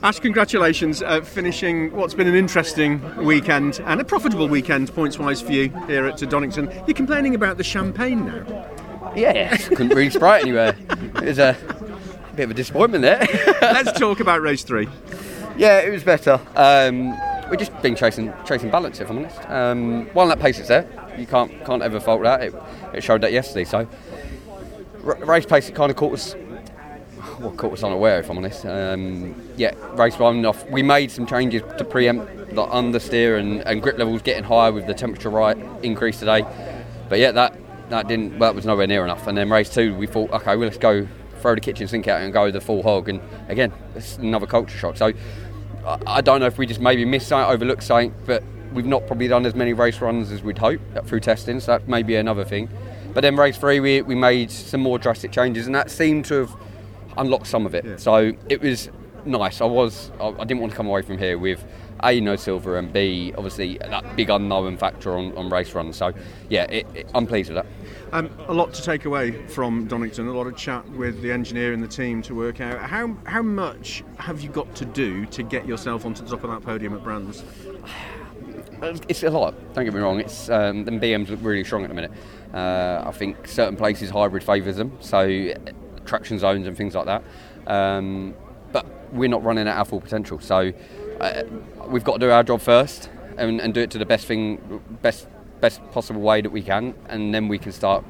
Ash, congratulations, uh, finishing what's been an interesting weekend and a profitable weekend points wise for you here at Donington. You're complaining about the champagne now. Yeah, couldn't really spray it anywhere. It was a bit of a disappointment there. Let's talk about race three. Yeah, it was better. Um, we've just been chasing chasing balance, if I'm honest. Um, while that pace is there, you can't can't ever fault that. It, it showed that yesterday. So r- race pace, it kind of caught us. Well, caught us unaware, if I'm honest. Um, yeah, race one off. We made some changes to preempt the understeer and, and grip levels getting higher with the temperature right increase today. But yeah, that that didn't. That was nowhere near enough. And then race two, we thought, okay, well, let's go throw the kitchen sink out and go the full hog. And again, it's another culture shock. So I, I don't know if we just maybe missed something, overlooked something, but we've not probably done as many race runs as we'd hope through testing. So that may be another thing. But then race three, we, we made some more drastic changes, and that seemed to have unlocked some of it. Yeah. So it was nice. I was I, I didn't want to come away from here with a no silver and b obviously that big unknown factor on, on race runs. So yeah, it, it, I'm pleased with that. Um, a lot to take away from Donington, a lot of chat with the engineer and the team to work out how, how much have you got to do to get yourself onto the top of that podium at Brands? It's a lot. Don't get me wrong. It's um, them BMs look really strong at the minute. Uh, I think certain places hybrid favours them, so traction zones and things like that. Um, but we're not running at our full potential, so uh, we've got to do our job first and, and do it to the best thing, best best possible way that we can, and then we can start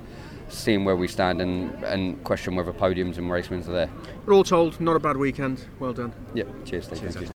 seeing where we stand and, and question whether podiums and race wins are there. We're all told, not a bad weekend. Well done. Yeah, cheers, Steve. Cheers, Thank you.